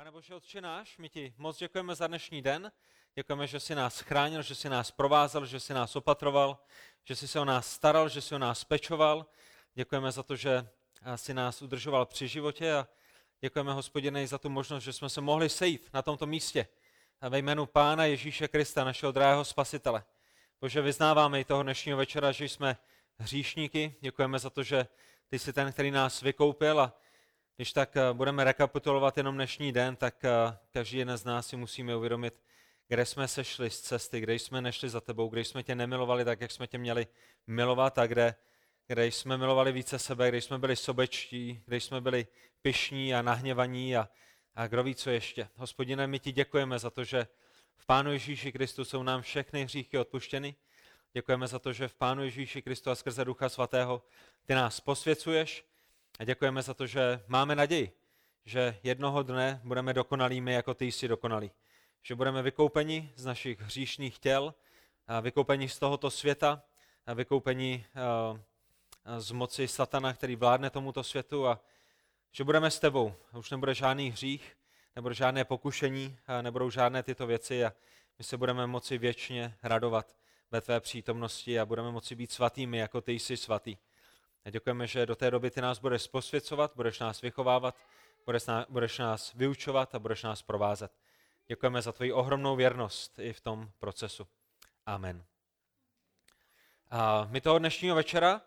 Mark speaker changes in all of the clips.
Speaker 1: Pane Bože, Otče náš, my ti moc děkujeme za dnešní den. Děkujeme, že jsi nás chránil, že jsi nás provázel, že jsi nás opatroval, že jsi se o nás staral, že jsi o nás pečoval. Děkujeme za to, že jsi nás udržoval při životě a děkujeme, hospodinej, za tu možnost, že jsme se mohli sejít na tomto místě ve jménu Pána Ježíše Krista, našeho drahého spasitele. Bože, vyznáváme i toho dnešního večera, že jsme hříšníky. Děkujeme za to, že ty jsi ten, který nás vykoupil a když tak eh, budeme rekapitulovat jenom dnešní den, tak eh, každý jeden z nás si musíme uvědomit, kde jsme sešli z cesty, kde jsme nešli za tebou, kde jsme tě nemilovali tak, jak jsme tě měli milovat a kde, kde jsme milovali více sebe, kde jsme byli sobečtí, kde jsme byli pišní a nahněvaní a, a kdo ví, co ještě. Hospodine, my ti děkujeme za to, že v Pánu Ježíši Kristu jsou nám všechny hříchy odpuštěny. Děkujeme za to, že v Pánu Ježíši Kristu a skrze Ducha Svatého ty nás posvěcuješ, a děkujeme za to, že máme naději, že jednoho dne budeme dokonalými, jako ty jsi dokonalý. Že budeme vykoupeni z našich hříšných těl, vykoupeni z tohoto světa, vykoupeni z moci satana, který vládne tomuto světu a že budeme s tebou. Už nebude žádný hřích, nebude žádné pokušení, nebudou žádné tyto věci a my se budeme moci věčně radovat ve tvé přítomnosti a budeme moci být svatými, jako ty jsi svatý. A děkujeme, že do té doby ty nás budeš posvěcovat, budeš nás vychovávat, budeš nás, budeš nás vyučovat a budeš nás provázet. Děkujeme za tvoji ohromnou věrnost i v tom procesu. Amen. A my toho dnešního večera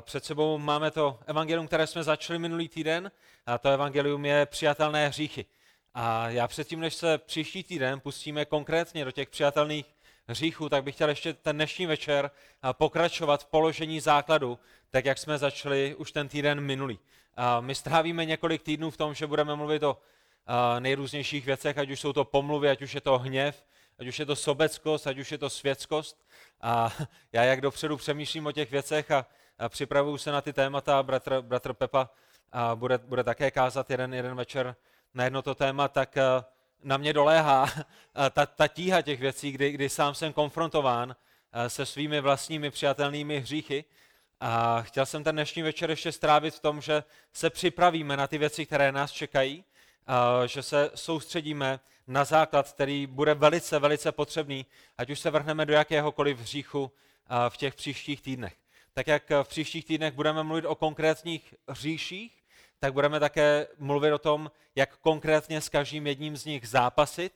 Speaker 1: před sebou máme to evangelium, které jsme začali minulý týden. A to evangelium je přijatelné hříchy. A já předtím, než se příští týden pustíme konkrétně do těch přijatelných hříchů, tak bych chtěl ještě ten dnešní večer pokračovat v položení základu, tak jak jsme začali už ten týden minulý. My strávíme několik týdnů v tom, že budeme mluvit o nejrůznějších věcech, ať už jsou to pomluvy, ať už je to hněv, ať už je to sobeckost, ať už je to světskost. A já jak dopředu přemýšlím o těch věcech a, připravuju se na ty témata, bratr, bratr Pepa bude, bude také kázat jeden, jeden večer na jedno to téma, tak na mě doléhá ta, ta tíha těch věcí, kdy, kdy sám jsem konfrontován se svými vlastními přijatelnými hříchy. A chtěl jsem ten dnešní večer ještě strávit v tom, že se připravíme na ty věci, které nás čekají, že se soustředíme na základ, který bude velice, velice potřebný, ať už se vrhneme do jakéhokoliv hříchu v těch příštích týdnech. Tak jak v příštích týdnech budeme mluvit o konkrétních hříších, tak budeme také mluvit o tom, jak konkrétně s každým jedním z nich zápasit,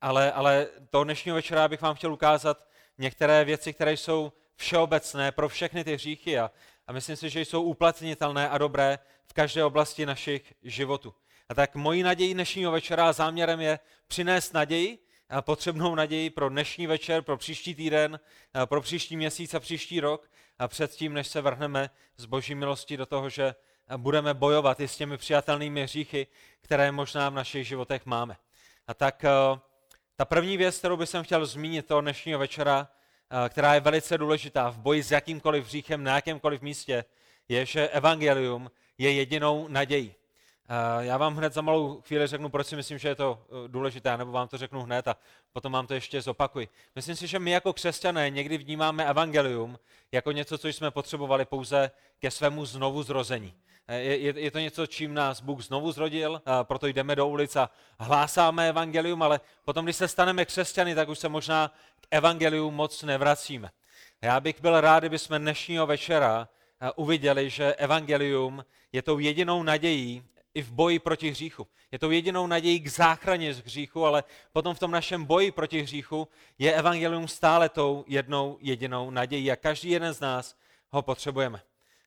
Speaker 1: ale, ale toho dnešního večera bych vám chtěl ukázat některé věci, které jsou všeobecné pro všechny ty hříchy a, a myslím si, že jsou uplatnitelné a dobré v každé oblasti našich životů. A tak mojí nadějí dnešního večera a záměrem je přinést naději, a potřebnou naději pro dnešní večer, pro příští týden, pro příští měsíc a příští rok a předtím, než se vrhneme z boží milosti do toho, že budeme bojovat i s těmi přijatelnými hříchy, které možná v našich životech máme. A tak eh, ta první věc, kterou bych chtěl zmínit toho dnešního večera, eh, která je velice důležitá v boji s jakýmkoliv hříchem na jakémkoliv místě, je, že evangelium je jedinou nadějí. Eh, já vám hned za malou chvíli řeknu, proč si myslím, že je to důležité, nebo vám to řeknu hned a potom vám to ještě zopakuji. Myslím si, že my jako křesťané někdy vnímáme evangelium jako něco, co jsme potřebovali pouze ke svému znovu zrození. Je, je, je to něco, čím nás Bůh znovu zrodil, a proto jdeme do ulic a hlásáme evangelium, ale potom, když se staneme křesťany, tak už se možná k evangeliu moc nevracíme. Já bych byl rád, kdyby jsme dnešního večera uviděli, že evangelium je tou jedinou nadějí i v boji proti hříchu. Je tou jedinou nadějí k záchraně z hříchu, ale potom v tom našem boji proti hříchu je evangelium stále tou jednou jedinou nadějí a každý jeden z nás ho potřebujeme.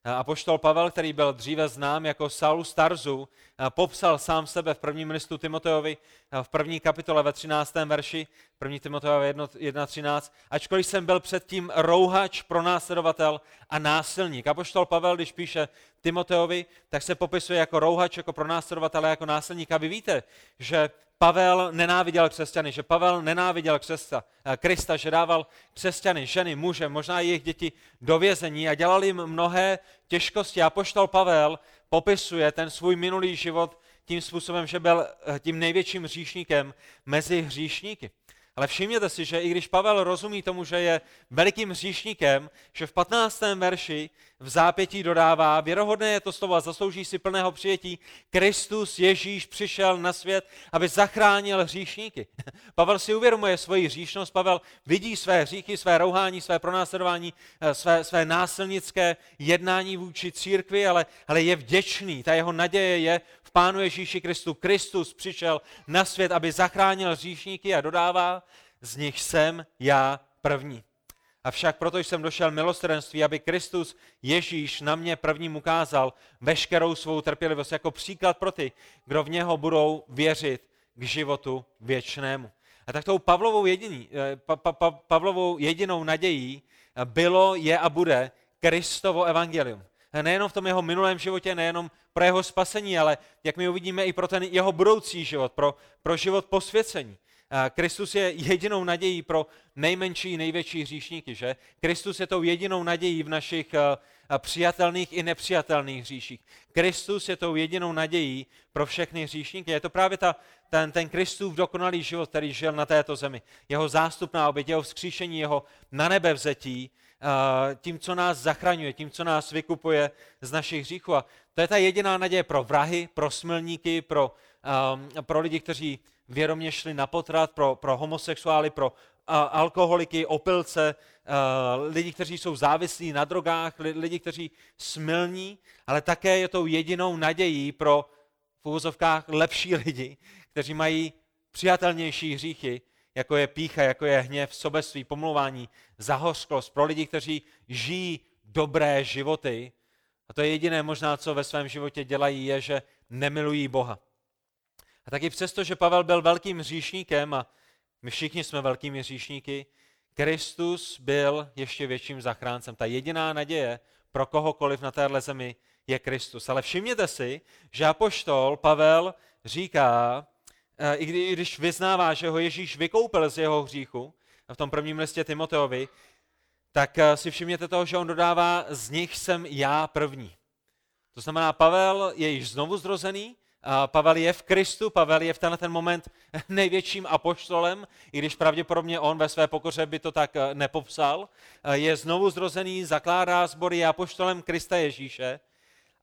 Speaker 1: A poštol Pavel, který byl dříve znám jako Saulus Tarzu, popsal sám sebe v prvním listu Timoteovi v první kapitole ve 13. verši, první Timoteovi 1.13, ačkoliv jsem byl předtím rouhač, pronásledovatel a násilník. A poštol Pavel, když píše Timoteovi, tak se popisuje jako rouhač, jako pronásledovatel a jako násilník. A vy víte, že Pavel nenáviděl křesťany, že Pavel nenáviděl křesta, eh, Krista, že dával křesťany, ženy, muže, možná i jejich děti do vězení a dělal jim mnohé těžkosti. A poštol Pavel popisuje ten svůj minulý život tím způsobem, že byl eh, tím největším hříšníkem mezi hříšníky. Ale všimněte si, že i když Pavel rozumí tomu, že je velikým hříšníkem, že v 15. verši v zápětí dodává, věrohodné je to slovo a zaslouží si plného přijetí, Kristus Ježíš přišel na svět, aby zachránil hříšníky. Pavel si uvědomuje svoji hříšnost, Pavel vidí své hříchy, své rouhání, své pronásledování, eh, své, své násilnické jednání vůči církvi, ale, ale je vděčný. Ta jeho naděje je Pánu Ježíši Kristu. Kristus přišel na svět, aby zachránil hříšníky a dodává, z nich jsem já první. Avšak proto jsem došel milosrdenství, aby Kristus Ježíš na mě prvním ukázal veškerou svou trpělivost jako příklad pro ty, kdo v něho budou věřit k životu věčnému. A tak tou Pavlovou, jediný, eh, pa, pa, pa, Pavlovou jedinou nadějí bylo, je a bude Kristovo evangelium. Nejenom v tom jeho minulém životě, nejenom pro jeho spasení, ale jak my uvidíme i pro ten jeho budoucí život, pro, pro život posvěcení. Kristus je jedinou nadějí pro nejmenší, největší hříšníky, že? Kristus je tou jedinou nadějí v našich přijatelných i nepřijatelných hříších. Kristus je tou jedinou nadějí pro všechny hříšníky. Je to právě ta, ten, ten Kristův dokonalý život, který žil na této zemi. Jeho zástupná oběť, jeho vzkříšení, jeho na nebe vzetí, tím, co nás zachraňuje, tím, co nás vykupuje z našich hříchů. A to je ta jediná naděje pro vrahy, pro smilníky, pro, um, pro lidi, kteří vědomě šli na potrat, pro, pro homosexuály, pro alkoholiky, opilce, lidi, kteří jsou závislí na drogách, lidi, kteří smilní, ale také je tou jedinou nadějí pro v úvozovkách lepší lidi, kteří mají přijatelnější hříchy, jako je pícha, jako je hněv, sobectví, pomluvání, zahořklost pro lidi, kteří žijí dobré životy. A to je jediné možná, co ve svém životě dělají, je, že nemilují Boha. A taky přesto, že Pavel byl velkým hříšníkem a my všichni jsme velkými hříšníky, Kristus byl ještě větším zachráncem. Ta jediná naděje pro kohokoliv na téhle zemi je Kristus. Ale všimněte si, že apoštol Pavel říká, i, kdy, i když vyznává, že ho Ježíš vykoupil z jeho hříchu, v tom prvním listě Timoteovi, tak eh, si všimněte toho, že on dodává, z nich jsem já první. To znamená, Pavel je již znovu zrozený, Pavel je v Kristu, Pavel je v tenhle ten moment největším apoštolem, i když pravděpodobně on ve své pokoře by to tak eh, nepopsal. Je znovu zrozený, zakládá sbory, je apoštolem Krista Ježíše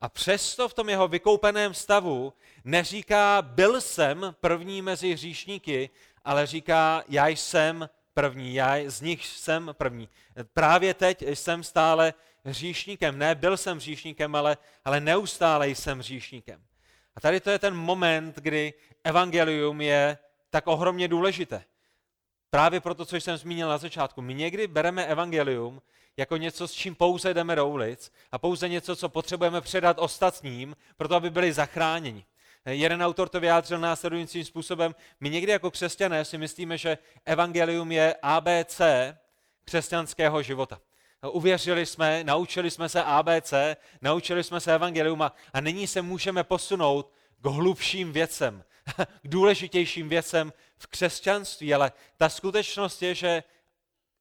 Speaker 1: a přesto v tom jeho vykoupeném stavu neříká, byl jsem první mezi hříšníky, ale říká, já jsem první, já z nich jsem první. Právě teď jsem stále hříšníkem. Ne, byl jsem hříšníkem, ale, ale neustále jsem hříšníkem. A tady to je ten moment, kdy evangelium je tak ohromně důležité. Právě proto, co jsem zmínil na začátku. My někdy bereme evangelium jako něco, s čím pouze jdeme do ulic a pouze něco, co potřebujeme předat ostatním, proto aby byli zachráněni. Jeden autor to vyjádřil následujícím způsobem. My někdy jako křesťané si myslíme, že evangelium je ABC křesťanského života. Uvěřili jsme, naučili jsme se ABC, naučili jsme se evangelium a, a nyní se můžeme posunout k hlubším věcem, k důležitějším věcem v křesťanství. Ale ta skutečnost je, že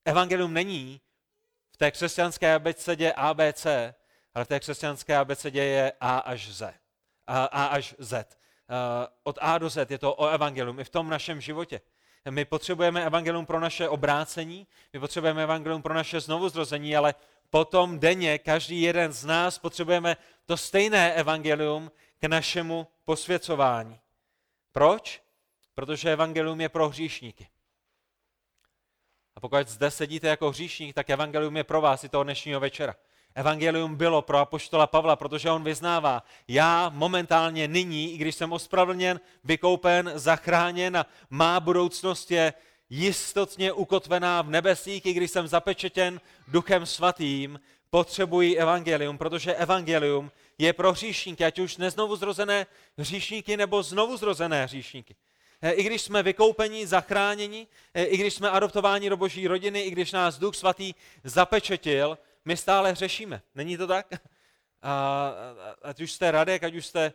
Speaker 1: evangelium není v té křesťanské abecedě ABC, ale v té křesťanské abecedě je A až Z. A, a až Z. Od A do Z je to o evangelium i v tom našem životě. My potřebujeme evangelium pro naše obrácení, my potřebujeme evangelium pro naše znovuzrození, ale potom denně každý jeden z nás potřebujeme to stejné evangelium k našemu posvěcování. Proč? Protože evangelium je pro hříšníky. A pokud zde sedíte jako hříšník, tak evangelium je pro vás i toho dnešního večera. Evangelium bylo pro apoštola Pavla, protože on vyznává, já momentálně nyní, i když jsem ospravedlněn, vykoupen, zachráněn a má budoucnost je jistotně ukotvená v nebesích, i když jsem zapečetěn duchem svatým, potřebují evangelium, protože evangelium je pro hříšníky, ať už neznovu zrozené hříšníky nebo znovu zrozené hříšníky. Eh, I když jsme vykoupeni, zachráněni, eh, i když jsme adoptováni do boží rodiny, i když nás Duch Svatý zapečetil, my stále hřešíme. Není to tak? A, ať už jste Radek, ať už jste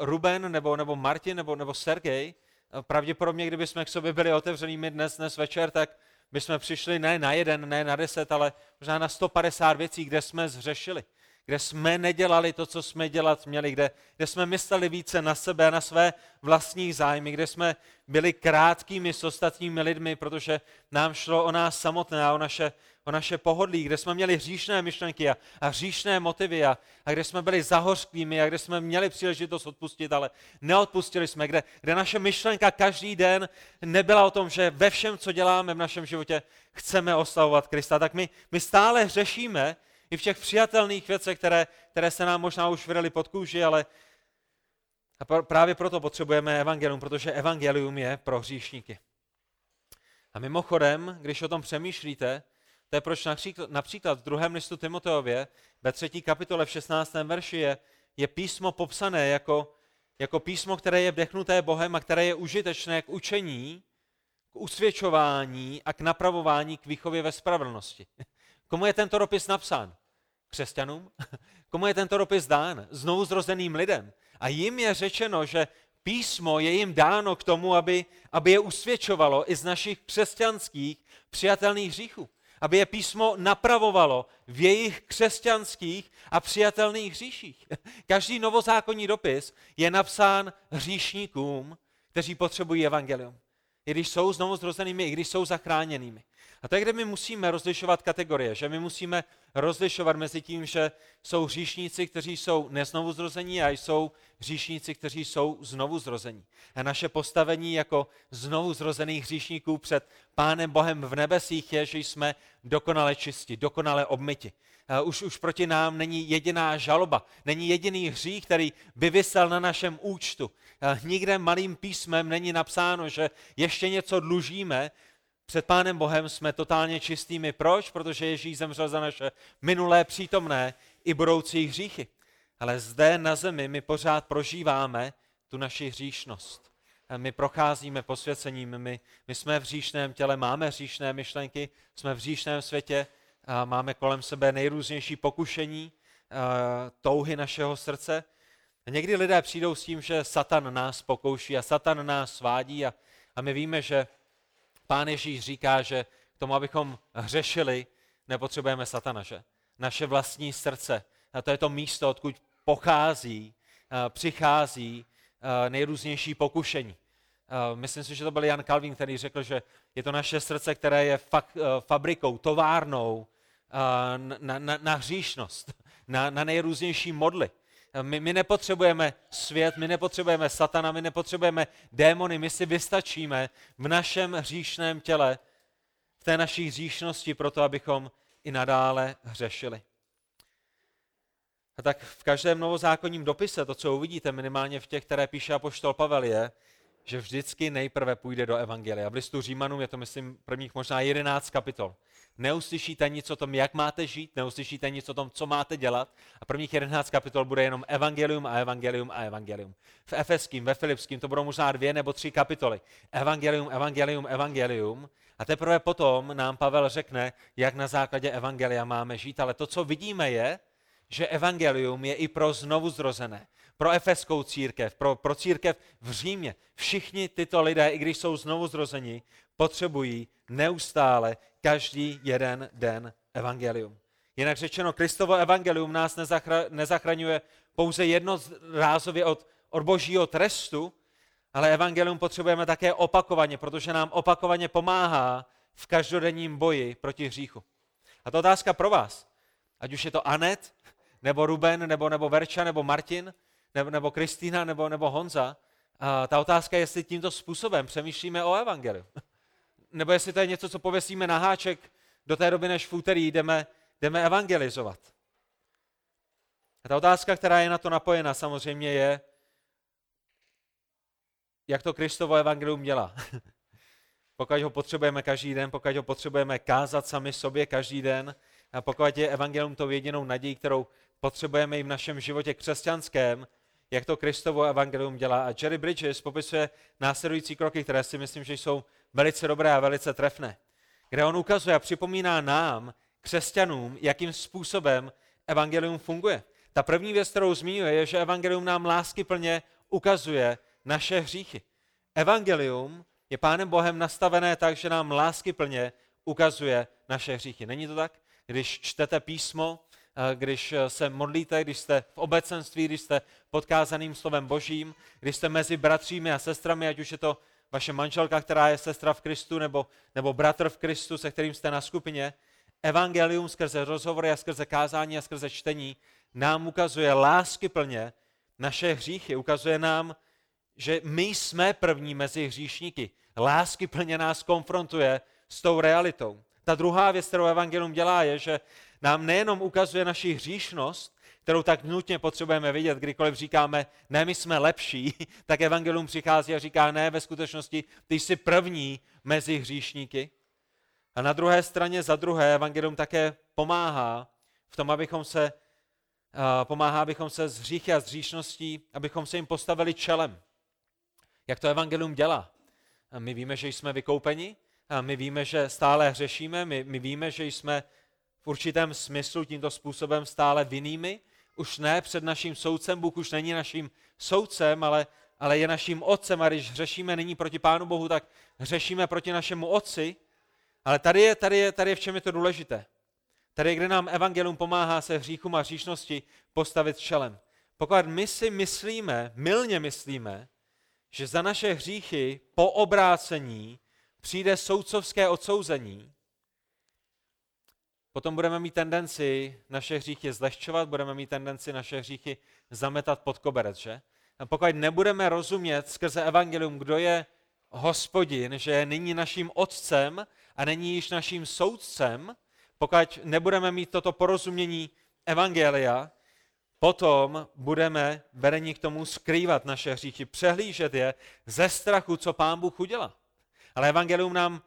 Speaker 1: Ruben, nebo, nebo Martin, nebo, nebo Sergej, pravděpodobně, kdyby jsme k sobě byli otevřenými dnes, dnes večer, tak bychom přišli ne na jeden, ne na deset, ale možná na 150 věcí, kde jsme zřešili kde jsme nedělali to, co jsme dělat měli, kde, kde jsme mysleli více na sebe, na své vlastní zájmy, kde jsme byli krátkými s ostatními lidmi, protože nám šlo o nás samotné a o naše, o naše pohodlí, kde jsme měli hříšné myšlenky a, a hříšné motivy a, a kde jsme byli zahořklými a kde jsme měli příležitost odpustit, ale neodpustili jsme, kde, kde naše myšlenka každý den nebyla o tom, že ve všem, co děláme v našem životě, chceme oslavovat Krista. Tak my, my stále řešíme i v těch přijatelných věcech, které, které se nám možná už vydali pod kůži, ale a právě proto potřebujeme evangelium, protože evangelium je pro hříšníky. A mimochodem, když o tom přemýšlíte, to je proč například v druhém listu Timoteově ve třetí kapitole v 16. verši je, je písmo popsané jako, jako písmo, které je vdechnuté Bohem a které je užitečné k učení, k usvědčování a k napravování k výchově ve spravedlnosti. Komu je tento dopis napsán? Křesťanům? Komu je tento dopis dán? Znovu zrozeným lidem. A jim je řečeno, že písmo je jim dáno k tomu, aby, aby je usvědčovalo i z našich křesťanských přijatelných hříchů aby je písmo napravovalo v jejich křesťanských a přijatelných hříších. Každý novozákonní dopis je napsán hříšníkům, kteří potřebují evangelium. I když jsou znovu zrozenými, i když jsou zachráněnými. A to je, kde my musíme rozlišovat kategorie, že my musíme rozlišovat mezi tím, že jsou hříšníci, kteří jsou neznovu zrození a jsou hříšníci, kteří jsou znovu zrození. A naše postavení jako znovu zrozených hříšníků před Pánem Bohem v nebesích je, že jsme dokonale čistí, dokonale obmyti. Už, už proti nám není jediná žaloba, není jediný hřích, který by vysel na našem účtu. Nikde malým písmem není napsáno, že ještě něco dlužíme, před Pánem Bohem jsme totálně čistými. Proč? Protože Ježíš zemřel za naše minulé, přítomné i budoucí hříchy. Ale zde na zemi my pořád prožíváme tu naši hříšnost. My procházíme posvěcením, my, my jsme v hříšném těle, máme hříšné myšlenky, jsme v hříšném světě, a máme kolem sebe nejrůznější pokušení, touhy našeho srdce. A někdy lidé přijdou s tím, že Satan nás pokouší a Satan nás svádí a, a my víme, že Pán Ježíš říká, že k tomu, abychom hřešili, nepotřebujeme satana, že? Naše vlastní srdce. A to je to místo, odkud pochází, přichází nejrůznější pokušení. Myslím si, že to byl Jan Calvin, který řekl, že je to naše srdce, které je fak, fabrikou, továrnou na, na, na hříšnost, na, na nejrůznější modly. My, my nepotřebujeme svět, my nepotřebujeme satana, my nepotřebujeme démony, my si vystačíme v našem hříšném těle, v té naší hříšnosti, proto abychom i nadále hřešili. A tak v každém novozákonním dopise, to, co uvidíte minimálně v těch, které píše apoštol Pavel, je, že vždycky nejprve půjde do Evangelia. V listu Římanům je to, myslím, prvních možná 11 kapitol. Neuslyšíte nic o tom, jak máte žít, neuslyšíte nic o tom, co máte dělat. A prvních 11 kapitol bude jenom evangelium a evangelium a evangelium. V Efeským, ve Filipským to budou možná dvě nebo tři kapitoly. Evangelium, evangelium, evangelium. A teprve potom nám Pavel řekne, jak na základě evangelia máme žít. Ale to, co vidíme, je, že evangelium je i pro znovu zrozené, pro efeskou církev, pro, pro církev v Římě. Všichni tyto lidé, i když jsou znovu zrozeni, potřebují neustále každý jeden den evangelium. Jinak řečeno, Kristovo evangelium nás nezachra, nezachraňuje pouze jednorázově od, od božího trestu, ale evangelium potřebujeme také opakovaně, protože nám opakovaně pomáhá v každodenním boji proti hříchu. A to otázka pro vás. Ať už je to Anet, nebo Ruben, nebo, nebo Verča, nebo Martin, nebo, nebo Kristýna, nebo, nebo Honza. A ta otázka je, jestli tímto způsobem přemýšlíme o evangeliu nebo jestli to je něco, co pověsíme na háček do té doby, než v úterý jdeme, jdeme evangelizovat. A ta otázka, která je na to napojena, samozřejmě je, jak to Kristovo evangelium dělá. pokud ho potřebujeme každý den, pokud ho potřebujeme kázat sami sobě každý den, a pokud je evangelium to jedinou naději, kterou potřebujeme i v našem životě křesťanském, jak to Kristovo evangelium dělá. A Jerry Bridges popisuje následující kroky, které si myslím, že jsou velice dobré a velice trefné, kde on ukazuje a připomíná nám, křesťanům, jakým způsobem evangelium funguje. Ta první věc, kterou zmiňuje, je, že evangelium nám lásky plně ukazuje naše hříchy. Evangelium je Pánem Bohem nastavené tak, že nám lásky plně ukazuje naše hříchy. Není to tak? Když čtete písmo, když se modlíte, když jste v obecenství, když jste podkázaným slovem božím, když jste mezi bratřími a sestrami, ať už je to vaše manželka, která je sestra v Kristu, nebo, nebo bratr v Kristu, se kterým jste na skupině, evangelium skrze rozhovory a skrze kázání a skrze čtení nám ukazuje lásky plně naše hříchy. Ukazuje nám, že my jsme první mezi hříšníky. Lásky plně nás konfrontuje s tou realitou. Ta druhá věc, kterou evangelium dělá, je, že nám nejenom ukazuje naši hříšnost, kterou tak nutně potřebujeme vidět, kdykoliv říkáme, ne, my jsme lepší, tak evangelium přichází a říká, ne, ve skutečnosti ty jsi první mezi hříšníky. A na druhé straně, za druhé, evangelium také pomáhá v tom, abychom se, pomáhá, abychom se z hříchy a z hříšností, abychom se jim postavili čelem. Jak to evangelium dělá? My víme, že jsme vykoupeni, my víme, že stále hřešíme, my, my víme, že jsme v určitém smyslu tímto způsobem stále vinnými, už ne před naším soudcem, Bůh už není naším soudcem, ale, ale je naším otcem a když hřešíme nyní proti Pánu Bohu, tak hřešíme proti našemu otci, ale tady je, tady je, tady je v čem je to důležité. Tady je, kde nám evangelium pomáhá se hříchům a hříšnosti postavit čelem. Pokud my si myslíme, milně myslíme, že za naše hříchy po obrácení přijde soudcovské odsouzení, potom budeme mít tendenci naše hříchy zlehčovat, budeme mít tendenci naše hříchy zametat pod koberec, že? A pokud nebudeme rozumět skrze evangelium, kdo je hospodin, že je nyní naším otcem a není již naším soudcem, pokud nebudeme mít toto porozumění evangelia, potom budeme vedeni k tomu skrývat naše hříchy, přehlížet je ze strachu, co pán Bůh udělá. Ale evangelium nám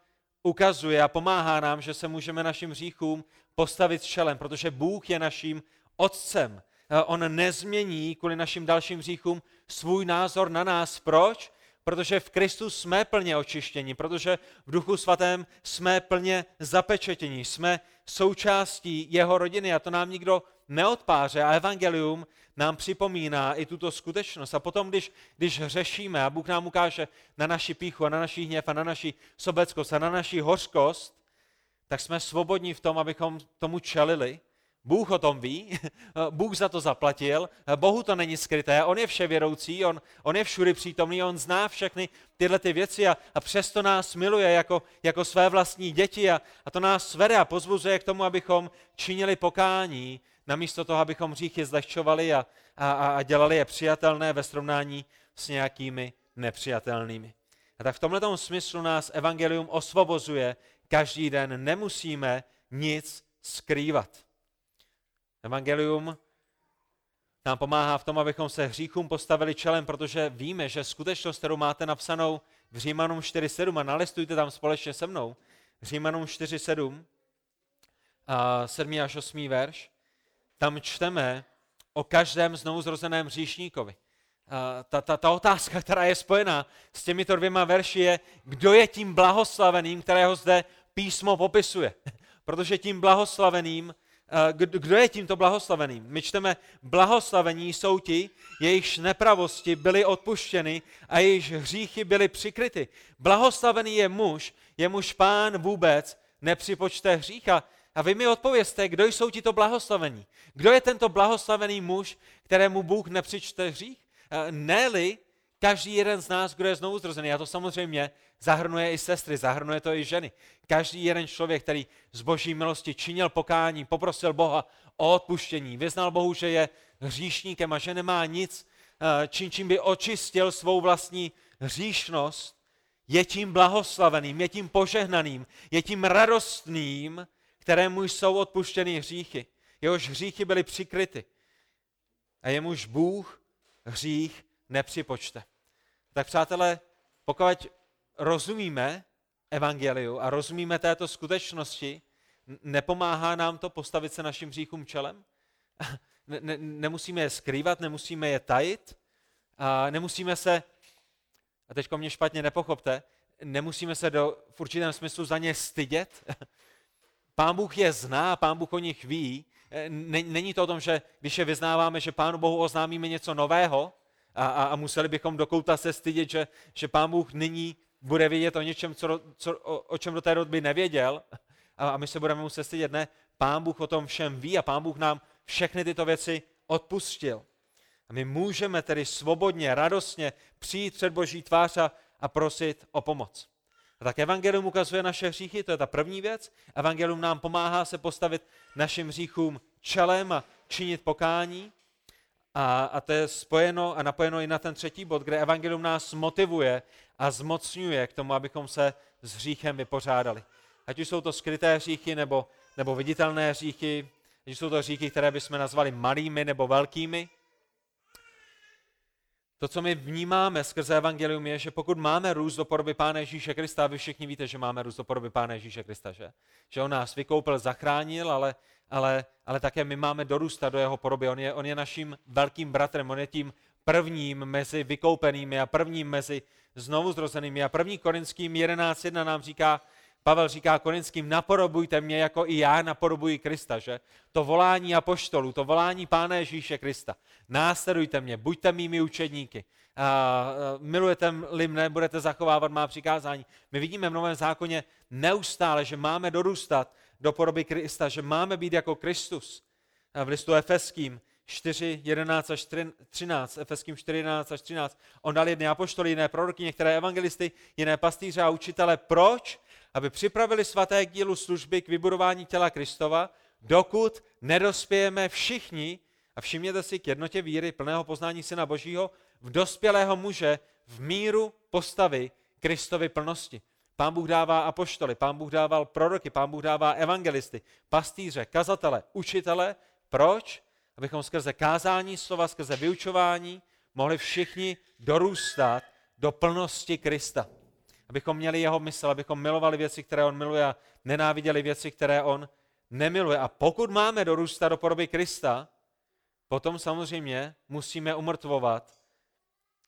Speaker 1: ukazuje a pomáhá nám, že se můžeme našim hříchům postavit čelem, protože Bůh je naším otcem. On nezmění kvůli našim dalším hříchům svůj názor na nás. Proč? Protože v Kristu jsme plně očištěni, protože v Duchu Svatém jsme plně zapečetěni, jsme součástí jeho rodiny a to nám nikdo neodpáře. A evangelium nám připomíná i tuto skutečnost. A potom, když, když řešíme a Bůh nám ukáže na naši píchu a na naši hněv a na naši sobeckost a na naši hořkost, tak jsme svobodní v tom, abychom tomu čelili Bůh o tom ví, Bůh za to zaplatil, Bohu to není skryté, On je vševědoucí, On, on je všudy přítomný, On zná všechny tyhle ty věci a, a přesto nás miluje jako, jako své vlastní děti a, a to nás vede a pozbuzuje k tomu, abychom činili pokání, namísto toho, abychom hříchy zlehčovali a, a, a dělali je přijatelné ve srovnání s nějakými nepřijatelnými. A tak v tomto smyslu nás evangelium osvobozuje každý den, nemusíme nic skrývat. Evangelium nám pomáhá v tom, abychom se hříchům postavili čelem, protože víme, že skutečnost, kterou máte napsanou v Římanům 4.7 a nalistujte tam společně se mnou, Římanům 4.7, 7 až 8 verš, tam čteme o každém znovu zrozeném hříšníkovi. Ta, ta, ta otázka, která je spojená s těmito dvěma verši, je, kdo je tím blahoslaveným, kterého zde písmo popisuje. Protože tím blahoslaveným kdo je tímto blahoslaveným? My čteme, blahoslavení jsou ti, jejichž nepravosti byly odpuštěny a jejichž hříchy byly přikryty. Blahoslavený je muž, jemuž pán vůbec nepřipočte hřícha. A vy mi odpověste, kdo jsou tito blahoslavení? Kdo je tento blahoslavený muž, kterému Bůh nepřičte hřích? Eh, ne-li každý jeden z nás, kdo je znovu zrozený, a to samozřejmě zahrnuje i sestry, zahrnuje to i ženy. Každý jeden člověk, který z boží milosti činil pokání, poprosil Boha o odpuštění, vyznal Bohu, že je hříšníkem a že nemá nic, eh, čím, čím by očistil svou vlastní hříšnost, je tím blahoslaveným, je tím požehnaným, je tím radostným, kterému jsou odpuštěny hříchy. Jehož hříchy byly přikryty. A jemuž Bůh hřích nepřipočte. Tak přátelé, pokud rozumíme evangeliu a rozumíme této skutečnosti, nepomáhá nám to postavit se našim hříchům čelem? Ne, ne, nemusíme je skrývat, nemusíme je tajit, a nemusíme se, a teď mě špatně nepochopte, nemusíme se do, v určitém smyslu za ně stydět. Pán Bůh je zná, pán Bůh o nich ví. Není to o tom, že když je vyznáváme, že pánu Bohu oznámíme něco nového a, a, a museli bychom do kouta se stydět, že, že pán Bůh nyní bude vědět o něčem, co, co, o, o čem do té doby nevěděl a, a my se budeme muset stydět. Ne, pán Bůh o tom všem ví a pán Bůh nám všechny tyto věci odpustil. A my můžeme tedy svobodně, radostně přijít před Boží tvář a, a prosit o pomoc. A tak evangelium ukazuje naše hříchy, to je ta první věc. Evangelium nám pomáhá se postavit našim hříchům čelem a činit pokání. A, a to je spojeno a napojeno i na ten třetí bod, kde evangelium nás motivuje a zmocňuje k tomu, abychom se s hříchem vypořádali. Ať už jsou to skryté hříchy nebo, nebo viditelné hříchy, ať už jsou to hříchy, které bychom nazvali malými nebo velkými, to, co my vnímáme skrze Evangelium, je, že pokud máme růst do podoby Pána Ježíše Krista, vy všichni víte, že máme růst do podoby Pána Ježíše Krista, že? Že on nás vykoupil, zachránil, ale, ale, ale také my máme dorůstat do jeho podoby. On je, on je naším velkým bratrem, on je tím prvním mezi vykoupenými a prvním mezi znovu zrozenými. A první Korinským 11.1 nám říká, Pavel říká korinským, napodobujte mě, jako i já napodobuji Krista, že? To volání apoštolů, to volání Pána Ježíše Krista. Následujte mě, buďte mými učedníky. A, milujete-li mne, budete zachovávat má přikázání. My vidíme v Novém zákoně neustále, že máme dorůstat do podoby Krista, že máme být jako Kristus. A v listu Efeským 4, 11 až 13, Efeským 4, 11 až 13. On dal jedné apoštoly, jiné proroky, některé evangelisty, jiné pastýře a učitele. Proč? aby připravili svaté k dílu služby k vybudování těla Kristova, dokud nedospějeme všichni, a všimněte si k jednotě víry, plného poznání Syna Božího, v dospělého muže, v míru postavy Kristovy plnosti. Pán Bůh dává apoštoly, pán Bůh dával proroky, pán Bůh dává evangelisty, pastýře, kazatele, učitele. Proč? Abychom skrze kázání slova, skrze vyučování mohli všichni dorůstat do plnosti Krista abychom měli jeho mysl, abychom milovali věci, které on miluje a nenáviděli věci, které on nemiluje. A pokud máme dorůstat do podoby Krista, potom samozřejmě musíme umrtvovat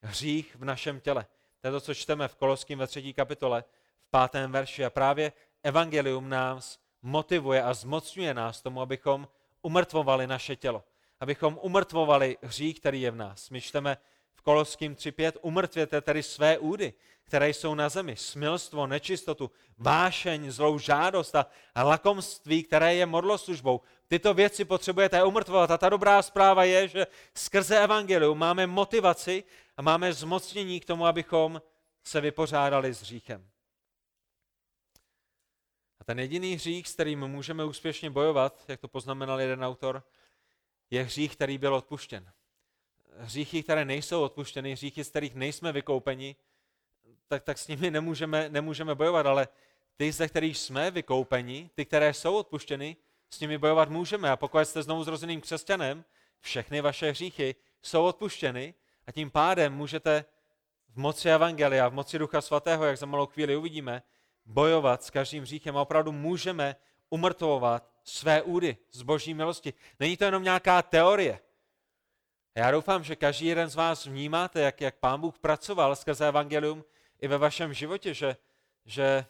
Speaker 1: hřích v našem těle. To je to, co čteme v Koloským ve třetí kapitole, pátém verši. A právě evangelium nás motivuje a zmocňuje nás tomu, abychom umrtvovali naše tělo. Abychom umrtvovali hřích, který je v nás. My čteme v Koloským 3.5, umrtvěte tedy své údy, které jsou na zemi, smilstvo, nečistotu, vášeň, zlou žádost a, lakomství, které je modloslužbou. Tyto věci potřebujete umrtvovat a ta dobrá zpráva je, že skrze evangelium máme motivaci a máme zmocnění k tomu, abychom se vypořádali s hříchem. Ten jediný hřích, s kterým můžeme úspěšně bojovat, jak to poznamenal jeden autor, je hřích, který byl odpuštěn. Hříchy, které nejsou odpuštěny, hříchy, z kterých nejsme vykoupeni, tak, tak s nimi nemůžeme, nemůžeme bojovat, ale ty, ze kterých jsme vykoupeni, ty, které jsou odpuštěny, s nimi bojovat můžeme. A pokud jste znovu zrozeným křesťanem, všechny vaše hříchy jsou odpuštěny a tím pádem můžete v moci Evangelia, v moci Ducha Svatého, jak za malou chvíli uvidíme, bojovat s každým hříchem a opravdu můžeme umrtvovat své údy z boží milosti. Není to jenom nějaká teorie. Já doufám, že každý jeden z vás vnímáte, jak, jak Pán Bůh pracoval skrze Evangelium i ve vašem životě, že, že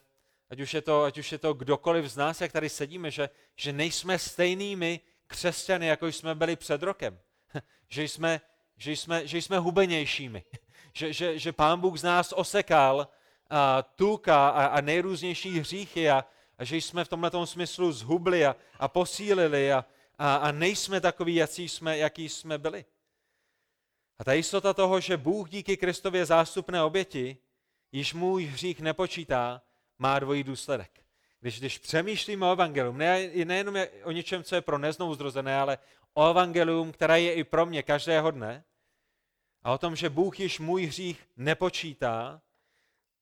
Speaker 1: ať, už je to, ať už je to kdokoliv z nás, jak tady sedíme, že, že nejsme stejnými křesťany, jako jsme byli před rokem. Že jsme, že jsme, že jsme hubenějšími. Že, že, že pán Bůh z nás osekal a, tuk a, a nejrůznější hříchy a, a že jsme v tomhle smyslu zhubli a, a posílili a, a, a nejsme takový, jaký jsme, jaký jsme byli. A ta jistota toho, že Bůh díky Kristově zástupné oběti již můj hřích nepočítá, má dvojí důsledek. Když, když přemýšlím o evangelium, ne, nejenom o něčem, co je pro neznovu zrozené, ale o evangelium, které je i pro mě každého dne, a o tom, že Bůh již můj hřích nepočítá,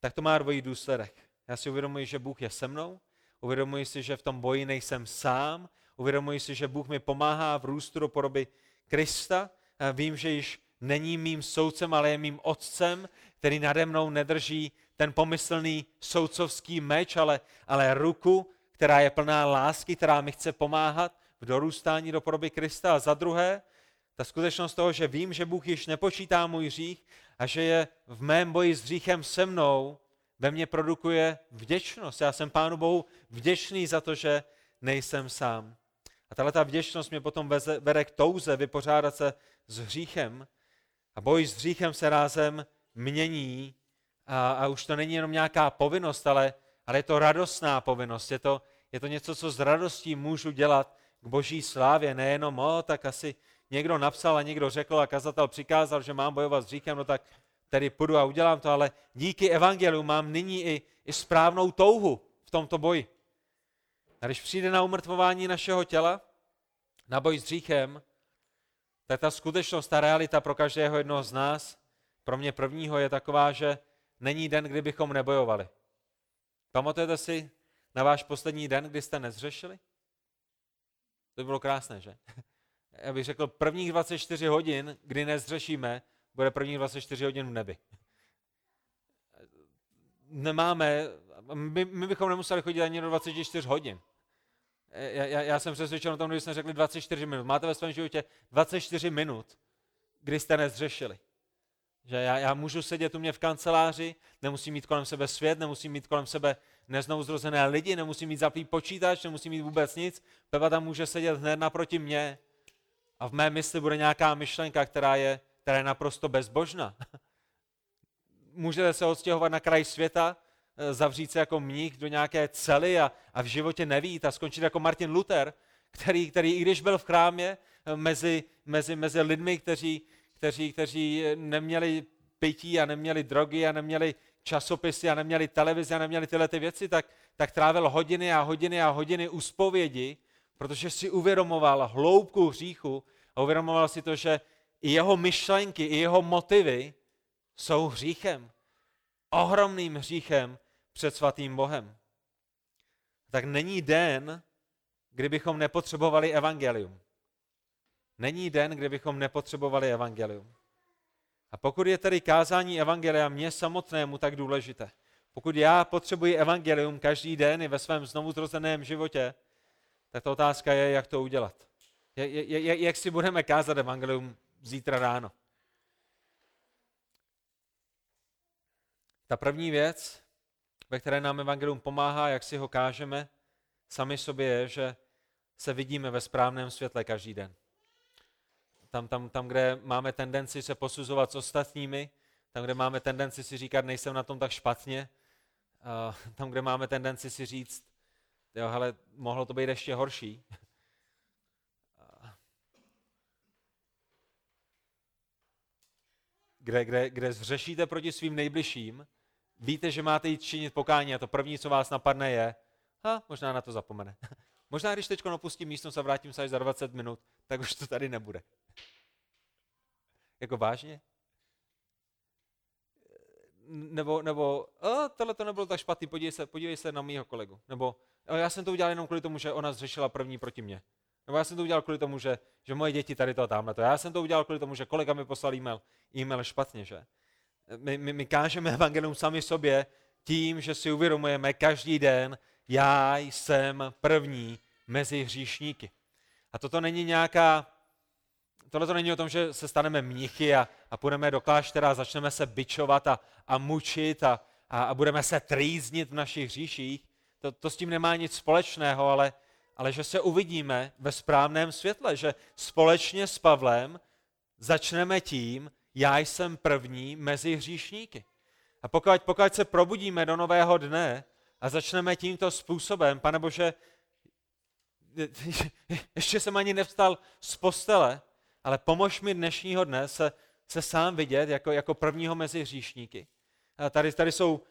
Speaker 1: tak to má dvojí důsledek. Já si uvědomuji, že Bůh je se mnou, uvědomuji si, že v tom boji nejsem sám, uvědomuji si, že Bůh mi pomáhá v růstu do podoby Krista, vím, že již není mým soudcem, ale je mým otcem, který nade mnou nedrží ten pomyslný soudcovský meč, ale, ale ruku, která je plná lásky, která mi chce pomáhat v dorůstání do podoby Krista. A za druhé, ta skutečnost toho, že vím, že Bůh již nepočítá můj hřích a že je v mém boji s hříchem se mnou, ve mně produkuje vděčnost. Já jsem Pánu Bohu vděčný za to, že nejsem sám. A tahle ta vděčnost mě potom vede k touze vypořádat se s hříchem. A boj s hříchem se rázem mění a, a už to není jenom nějaká povinnost, ale, ale je to radostná povinnost. Je to, je to něco, co s radostí můžu dělat, k boží slávě, nejenom, o, tak asi někdo napsal a někdo řekl a kazatel přikázal, že mám bojovat s říkem, no tak tedy půjdu a udělám to, ale díky evangeliu mám nyní i, i správnou touhu v tomto boji. A když přijde na umrtvování našeho těla, na boj s hříchem, tak ta skutečnost, ta realita pro každého jednoho z nás, pro mě prvního je taková, že není den, kdy bychom nebojovali. Pamatujete si na váš poslední den, kdy jste nezřešili? To by bylo krásné, že? Já bych řekl, prvních 24 hodin, kdy nezřešíme, bude prvních 24 hodin v nebi. Nemáme, my, my bychom nemuseli chodit ani do 24 hodin. Já, já, já jsem přesvědčen o tom, když jsme řekli 24 minut. Máte ve svém životě 24 minut, kdy jste nezřešili. Že já, já můžu sedět u mě v kanceláři, nemusím mít kolem sebe svět, nemusím mít kolem sebe neznouzrozené lidi, nemusím mít zaplý počítač, nemusím mít vůbec nic. Peva tam může sedět hned naproti mě a v mé mysli bude nějaká myšlenka, která je, která je naprosto bezbožná. Můžete se odstěhovat na kraj světa, eh, zavřít se jako mních do nějaké cely a, a v životě nevít a skončit jako Martin Luther, který, který i když byl v chrámě eh, mezi, mezi, mezi lidmi, kteří, kteří, kteří neměli pití a neměli drogy a neměli časopisy a neměli televizi a neměli tyhle ty věci, tak, tak trávil hodiny a hodiny a hodiny u protože si uvědomoval hloubku hříchu a uvědomoval si to, že i jeho myšlenky, i jeho motivy jsou hříchem. Ohromným hříchem před svatým Bohem. Tak není den, kdybychom nepotřebovali evangelium. Není den, kdybychom nepotřebovali evangelium. A pokud je tedy kázání evangelia mě samotnému tak důležité, pokud já potřebuji evangelium každý den i ve svém znovu zrozeném životě, tak ta otázka je, jak to udělat. Jak, jak si budeme kázat evangelium zítra ráno. Ta první věc, ve které nám evangelium pomáhá, jak si ho kážeme, sami sobě je, že se vidíme ve správném světle každý den. Tam, tam, tam, kde máme tendenci se posuzovat s ostatními, tam, kde máme tendenci si říkat, nejsem na tom tak špatně, tam, kde máme tendenci si říct, jo, hele, mohlo to být ještě horší, kde, kde, kde zřešíte proti svým nejbližším, víte, že máte jít činit pokání a to první, co vás napadne, je, a možná na to zapomene. možná, když teď opustím místnost a vrátím se až za 20 minut, tak už to tady nebude. jako vážně? Nebo, nebo tohle to nebylo tak špatný, podívej se, podívej se na mýho kolegu. Nebo já jsem to udělal jenom kvůli tomu, že ona zřešila první proti mně. Nebo já jsem to udělal kvůli tomu, že, že moje děti tady to a tamhle to. Já jsem to udělal kvůli tomu, že kolega mi poslal e-mail, e-mail špatně, že? My, my, my kážeme evangelium sami sobě tím, že si uvědomujeme každý den, já jsem první mezi hříšníky. A toto není nějaká, tohle to není o tom, že se staneme mnichy a, a půjdeme do kláštera a začneme se bičovat a, a mučit a, a, a budeme se trýznit v našich hříších. To, to s tím nemá nic společného, ale ale že se uvidíme ve správném světle, že společně s Pavlem začneme tím, já jsem první mezi hříšníky. A pokud, pokud se probudíme do nového dne a začneme tímto způsobem, pane Bože, ještě jsem ani nevstal z postele, ale pomož mi dnešního dne se, se sám vidět jako, jako prvního mezi hříšníky. A tady, tady jsou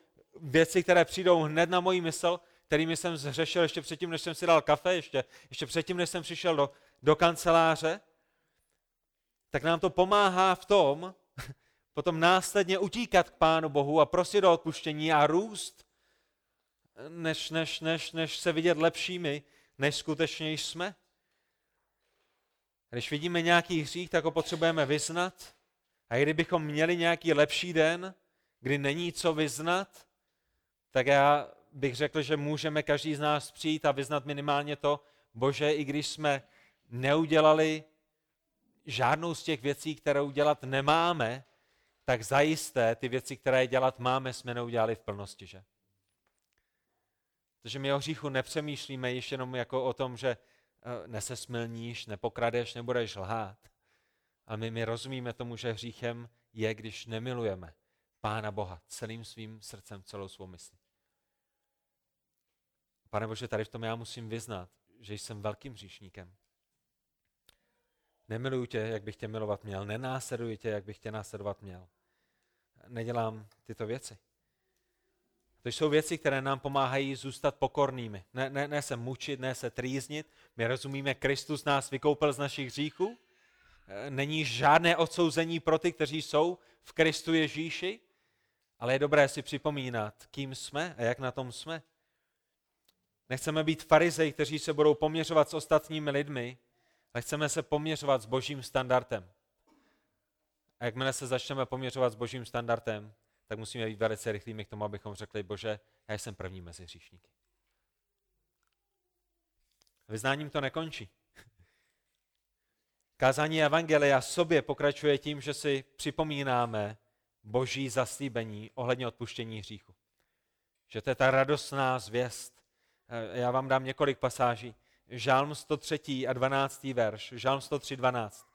Speaker 1: věci, které přijdou hned na moji mysl, kterými jsem zřešil ještě předtím, než jsem si dal kafe, ještě, ještě předtím, než jsem přišel do, do kanceláře, tak nám to pomáhá v tom, potom následně utíkat k Pánu Bohu a prosit o odpuštění a růst, než, než, než, než se vidět lepšími, než skutečně jsme. Když vidíme nějaký hřích, tak ho potřebujeme vyznat. A kdybychom měli nějaký lepší den, kdy není co vyznat, tak já bych řekl, že můžeme každý z nás přijít a vyznat minimálně to, bože, i když jsme neudělali žádnou z těch věcí, které udělat nemáme, tak zajisté ty věci, které dělat máme, jsme neudělali v plnosti, že? Protože my o hříchu nepřemýšlíme již jenom jako o tom, že eh, nesesmilníš, nepokradeš, nebudeš lhát. Ale my, my rozumíme tomu, že hříchem je, když nemilujeme Pána Boha celým svým srdcem, celou svou myslí. Pane Bože, tady v tom já musím vyznat, že jsem velkým hříšníkem. Nemiluju tě, jak bych tě milovat měl. Nenásleduji tě, jak bych tě následovat měl. Nedělám tyto věci. To jsou věci, které nám pomáhají zůstat pokornými. Ne, ne, ne se mučit, ne se trýznit. My rozumíme, Kristus nás vykoupil z našich hříchů. Není žádné odsouzení pro ty, kteří jsou v Kristu Ježíši, ale je dobré si připomínat, kým jsme a jak na tom jsme. Nechceme být farizej, kteří se budou poměřovat s ostatními lidmi, ale chceme se poměřovat s božím standardem. A jakmile se začneme poměřovat s božím standardem, tak musíme být velice rychlými k tomu, abychom řekli, bože, já jsem první mezi hříšníky. Vyznáním to nekončí. Kázání Evangelia sobě pokračuje tím, že si připomínáme boží zaslíbení ohledně odpuštění hříchu. Že to je ta radostná zvěst. Eh, já vám dám několik pasáží. Žálm 103. a 12. verš. Žálm 103, 12.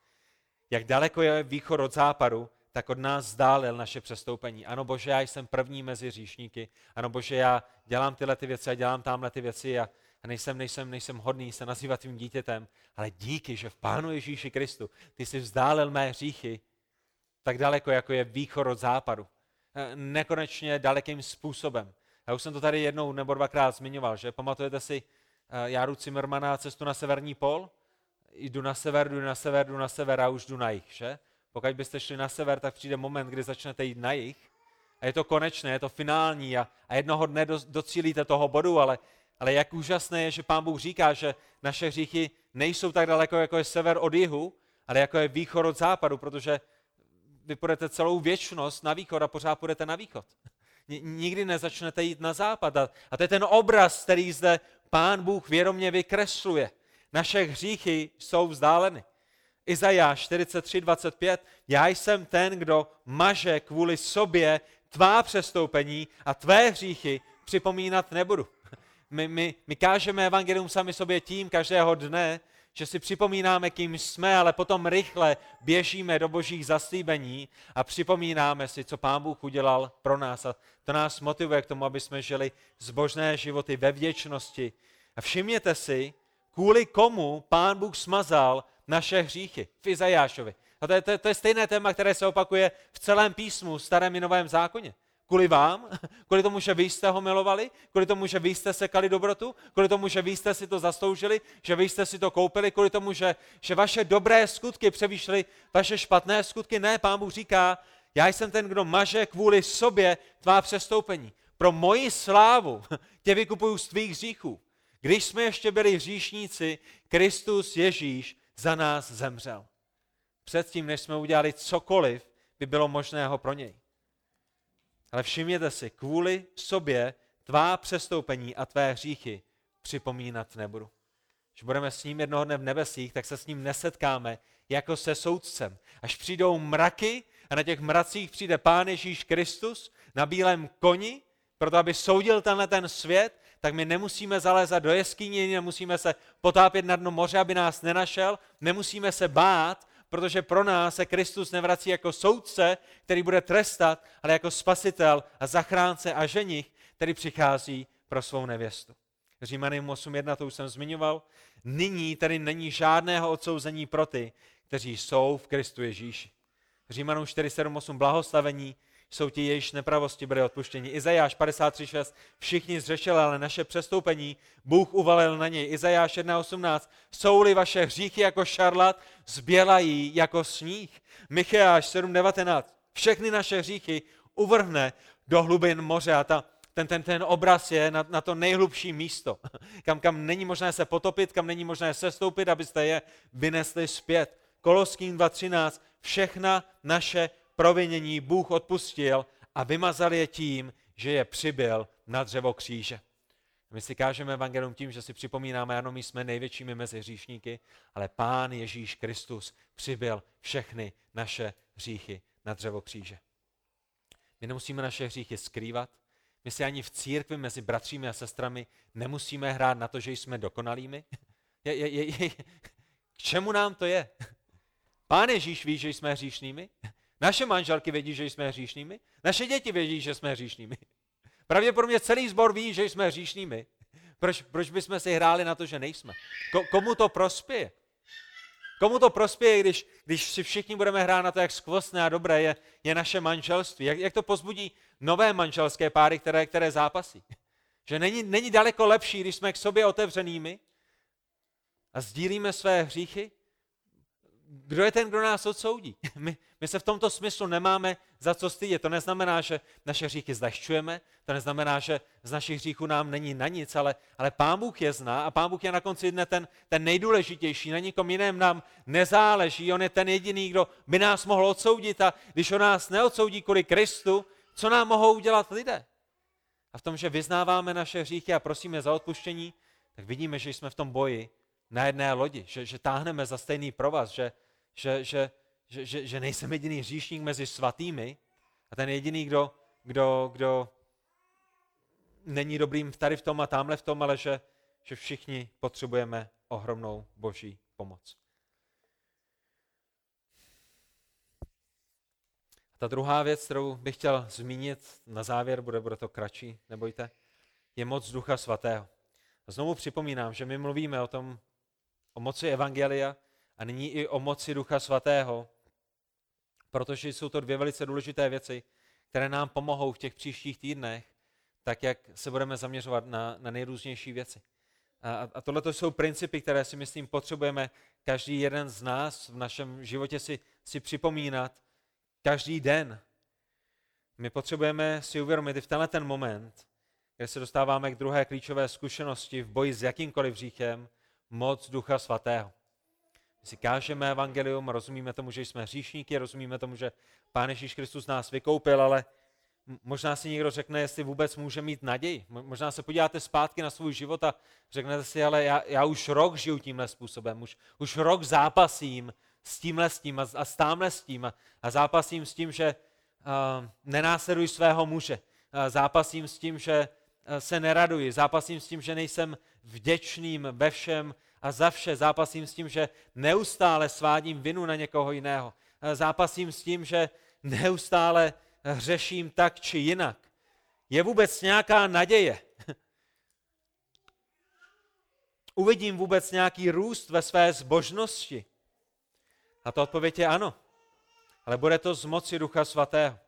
Speaker 1: Jak daleko je východ od západu, tak od nás zdálil naše přestoupení. Ano, Bože, já jsem první mezi říšníky. Ano, Bože, já dělám tyhle ty věci a dělám tamhle ty věci a, a nejsem, nejsem, nejsem hodný se nazývat tvým dítětem, ale díky, že v Pánu Ježíši Kristu ty jsi vzdálil mé hříchy tak daleko, jako je východ od západu. Eh, nekonečně dalekým způsobem. Já už jsem to tady jednou nebo dvakrát zmiňoval, že pamatujete si eh, Járu Zimmermana cestu na severní pol? Jdu na sever, jdu na sever, jdu na sever a už jdu na jich, že? Pokud byste šli na sever, tak přijde moment, kdy začnete jít na jich a je to konečné, je to finální a, a jednoho dne do, docílíte toho bodu, ale, ale jak úžasné je, že Pán Bůh říká, že naše hříchy nejsou tak daleko, jako je sever od jihu, ale jako je východ od západu, protože vy půjdete celou věčnost na východ a pořád půjdete na východ. Nikdy nezačnete jít na západ. A to je ten obraz, který zde Pán Bůh vědomě vykresluje. Naše hříchy jsou vzdáleny. Izajáš 43.25. Já jsem ten, kdo maže kvůli sobě tvá přestoupení a tvé hříchy připomínat nebudu. My, my, my kážeme evangelium sami sobě tím každého dne, že si připomínáme, kým jsme, ale potom rychle běžíme do božích zaslíbení a připomínáme si, co Pán Bůh udělal pro nás. A to nás motivuje k tomu, aby jsme žili zbožné životy ve věčnosti. A všimněte si, kvůli komu Pán Bůh smazal naše hříchy v Izajášovi. A to je, to, je, to je stejné téma, které se opakuje v celém písmu, starém i novém zákoně. Kvůli vám? Kvůli tomu, že vy jste ho milovali? Kvůli tomu, že vy jste sekali dobrotu? Kvůli tomu, že vy jste si to zasloužili? Že vy jste si to koupili? Kvůli tomu, že, že vaše dobré skutky převýšly vaše špatné skutky? Ne, pán Bůh říká, já jsem ten, kdo maže kvůli sobě tvá přestoupení. Pro moji slávu tě vykupuju z tvých hříchů. Když jsme ještě byli hříšníci, Kristus Ježíš za nás zemřel. Předtím, než jsme udělali cokoliv, by bylo možného pro něj. Ale všimněte si, kvůli sobě tvá přestoupení a tvé hříchy připomínat nebudu. Když budeme s ním jednoho dne v nebesích, tak se s ním nesetkáme jako se soudcem. Až přijdou mraky a na těch mracích přijde Pán Ježíš Kristus na bílém koni, proto aby soudil tenhle ten svět, tak my nemusíme zalézat do jeskyně, nemusíme se potápět na dno moře, aby nás nenašel, nemusíme se bát, protože pro nás se Kristus nevrací jako soudce, který bude trestat, ale jako spasitel a zachránce a ženich, který přichází pro svou nevěstu. Římaným 8.1, to už jsem zmiňoval. Nyní tedy není žádného odsouzení pro ty, kteří jsou v Kristu Ježíši. Římanům 4.7.8 blahostavení jsou ti, jejichž nepravosti byly odpuštěni. Izajáš 53.6. Všichni zřešili, ale naše přestoupení Bůh uvalil na něj. Izajáš 1.18. Jsou-li vaše hříchy jako šarlat, zbělají jako sníh. Micheáš 7.19. Všechny naše hříchy uvrhne do hlubin moře. A ta, ten, ten, ten obraz je na, na to nejhlubší místo, kam, kam není možné se potopit, kam není možné sestoupit, abyste je vynesli zpět. Koloským 2.13. Všechna naše provinění Bůh odpustil a vymazal je tím, že je přibyl na dřevo kříže. My si kážeme evangelium tím, že si připomínáme, ano, my jsme největšími mezi hříšníky, ale Pán Ježíš Kristus přibyl všechny naše hříchy na dřevo kříže. My nemusíme naše hříchy skrývat, my si ani v církvi mezi bratřími a sestrami nemusíme hrát na to, že jsme dokonalými. Je, je, je, je, k čemu nám to je? Pán Ježíš ví, že jsme hříšnými. Naše manželky vědí, že jsme hříšnými. Naše děti vědí, že jsme hříšnými. Pravděpodobně celý sbor ví, že jsme hříšnými. Proč, proč bychom si hráli na to, že nejsme? Ko, komu to prospěje? Komu to prospěje, když, když si všichni budeme hrát na to, jak skvostné a dobré je, je naše manželství? Jak, jak to pozbudí nové manželské páry, které, které zápasí? Že není, není daleko lepší, když jsme k sobě otevřenými a sdílíme své hříchy? Kdo je ten, kdo nás odsoudí? My, my se v tomto smyslu nemáme za co stydět. To neznamená, že naše hříchy zlehčujeme, to neznamená, že z našich hříchů nám není na nic, ale, ale Pán Bůh je zná a Pán Bůh je na konci dne ten, ten nejdůležitější. Na nikom jiném nám nezáleží. On je ten jediný, kdo by nás mohl odsoudit a když on nás neodsoudí kvůli Kristu, co nám mohou udělat lidé? A v tom, že vyznáváme naše hříchy a prosíme za odpuštění, tak vidíme, že jsme v tom boji na jedné lodi, že, že táhneme za stejný provaz, že, že, že, že, že, že nejsem jediný hříšník mezi svatými a ten jediný, kdo, kdo, kdo není dobrým tady v tom a tamhle v tom, ale že, že všichni potřebujeme ohromnou boží pomoc. Ta druhá věc, kterou bych chtěl zmínit na závěr, bude, bude to kratší, nebojte, je moc Ducha Svatého. Znovu připomínám, že my mluvíme o tom, o moci Evangelia a nyní i o moci Ducha Svatého, protože jsou to dvě velice důležité věci, které nám pomohou v těch příštích týdnech, tak jak se budeme zaměřovat na, na nejrůznější věci. A, a tohle jsou principy, které si myslím potřebujeme každý jeden z nás v našem životě si, si připomínat každý den. My potřebujeme si uvědomit i v tenhle ten moment, kde se dostáváme k druhé klíčové zkušenosti v boji s jakýmkoliv říchem, moc Ducha Svatého. My si kážeme evangelium, rozumíme tomu, že jsme hříšníky, rozumíme tomu, že Pán Ježíš Kristus nás vykoupil, ale možná si někdo řekne, jestli vůbec může mít naději. Možná se podíváte zpátky na svůj život a řeknete si, ale já, já už rok žiju tímhle způsobem, už, už rok zápasím s tímhle s tím a, a s támhle s tím a, a zápasím s tím, že uh, nenásleduji svého muže. Uh, zápasím s tím, že se neraduji. Zápasím s tím, že nejsem vděčným ve všem a za vše. Zápasím s tím, že neustále svádím vinu na někoho jiného. Uh, zápasím s tím, že neustále hřeším tak či jinak. Je vůbec nějaká naděje? Uvidím vůbec nějaký růst ve své zbožnosti? A to odpověď je ano. Ale bude to z moci Ducha Svatého.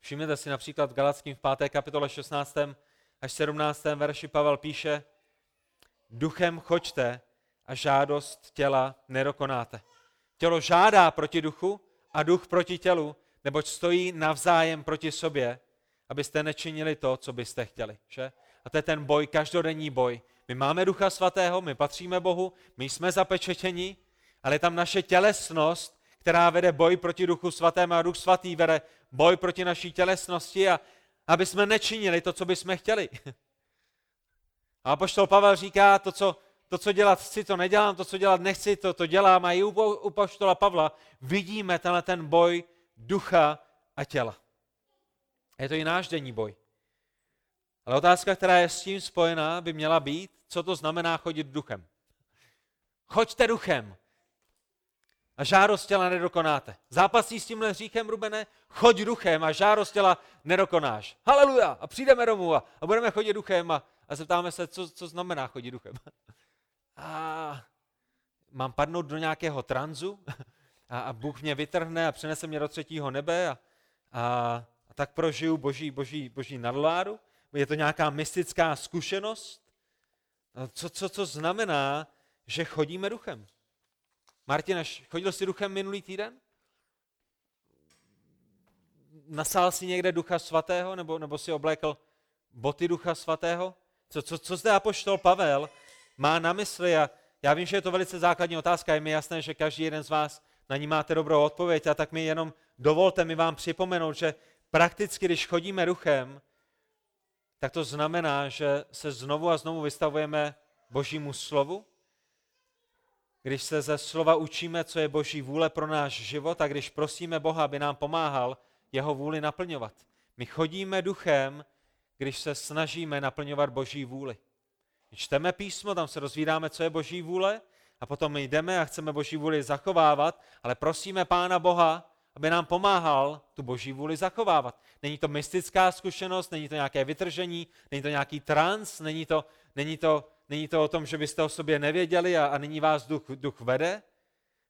Speaker 1: Všimněte si například v Galackým v 5. kapitole 16. až 17. verši Pavel píše, duchem choďte a žádost těla nedokonáte. Tělo žádá proti duchu a duch proti tělu, neboť stojí navzájem proti sobě, abyste nečinili to, co byste chtěli. Že? A to je ten boj, každodenní boj. My máme Ducha Svatého, my patříme Bohu, my jsme zapečetěni, ale je tam naše tělesnost, která vede boj proti Duchu Svatému a Duch Svatý vede boj proti naší tělesnosti a aby jsme nečinili to, co bychom chtěli. A poštol Pavel říká, to co, to, co dělat chci, to nedělám, to, co dělat nechci, to, to dělám. A i u, u poštola Pavla vidíme tenhle ten boj ducha a těla. Je to i náš denní boj. Ale otázka, která je s tím spojená, by měla být, co to znamená chodit duchem. Choďte duchem a žádost těla nedokonáte. Zápasí s tímhle hříchem, Rubene? Choď duchem a žádost těla nedokonáš. Haleluja! A přijdeme domů a, a budeme chodit duchem a, a zeptáme se, co, co znamená chodit duchem. A mám padnout do nějakého tranzu a, a Bůh mě vytrhne a přenese mě do třetího nebe a, a, a tak prožiju boží, boží, boží nadládu? Je to nějaká mystická zkušenost? Co, co, co znamená, že chodíme duchem? Martin, chodil jsi duchem minulý týden? Nasál si někde ducha svatého, nebo, nebo si oblékl boty ducha svatého? Co, co, co zde apoštol Pavel má na mysli? A já vím, že je to velice základní otázka, je mi jasné, že každý jeden z vás na ní máte dobrou odpověď, a tak mi jenom dovolte mi vám připomenout, že prakticky, když chodíme duchem, tak to znamená, že se znovu a znovu vystavujeme Božímu slovu, když se ze slova učíme, co je Boží vůle pro náš život a když prosíme Boha, aby nám pomáhal jeho vůli naplňovat. My chodíme duchem, když se snažíme naplňovat Boží vůli. Čteme písmo, tam se rozvídáme, co je Boží vůle a potom my jdeme a chceme Boží vůli zachovávat, ale prosíme Pána Boha, aby nám pomáhal tu Boží vůli zachovávat. Není to mystická zkušenost, není to nějaké vytržení, není to nějaký trans, není to, není to Není to o tom, že byste o sobě nevěděli a, a nyní vás duch, duch vede,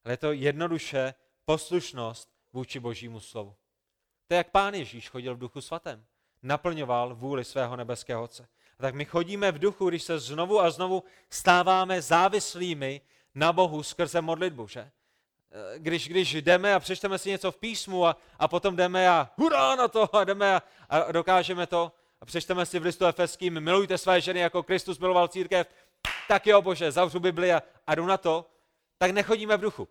Speaker 1: ale je to jednoduše poslušnost vůči božímu slovu. To je jak pán Ježíš chodil v duchu svatém. Naplňoval vůli svého nebeského Otce. A tak my chodíme v duchu, když se znovu a znovu stáváme závislými na Bohu skrze modlitbu, že? Když, když jdeme a přečteme si něco v písmu a, a potom jdeme a hurá na to a jdeme a, a dokážeme to a přečteme si v listu Efeským, milujte své ženy jako Kristus miloval církev, tak jo Bože, zavřu Bibli a, a jdu na to, tak nechodíme v duchu.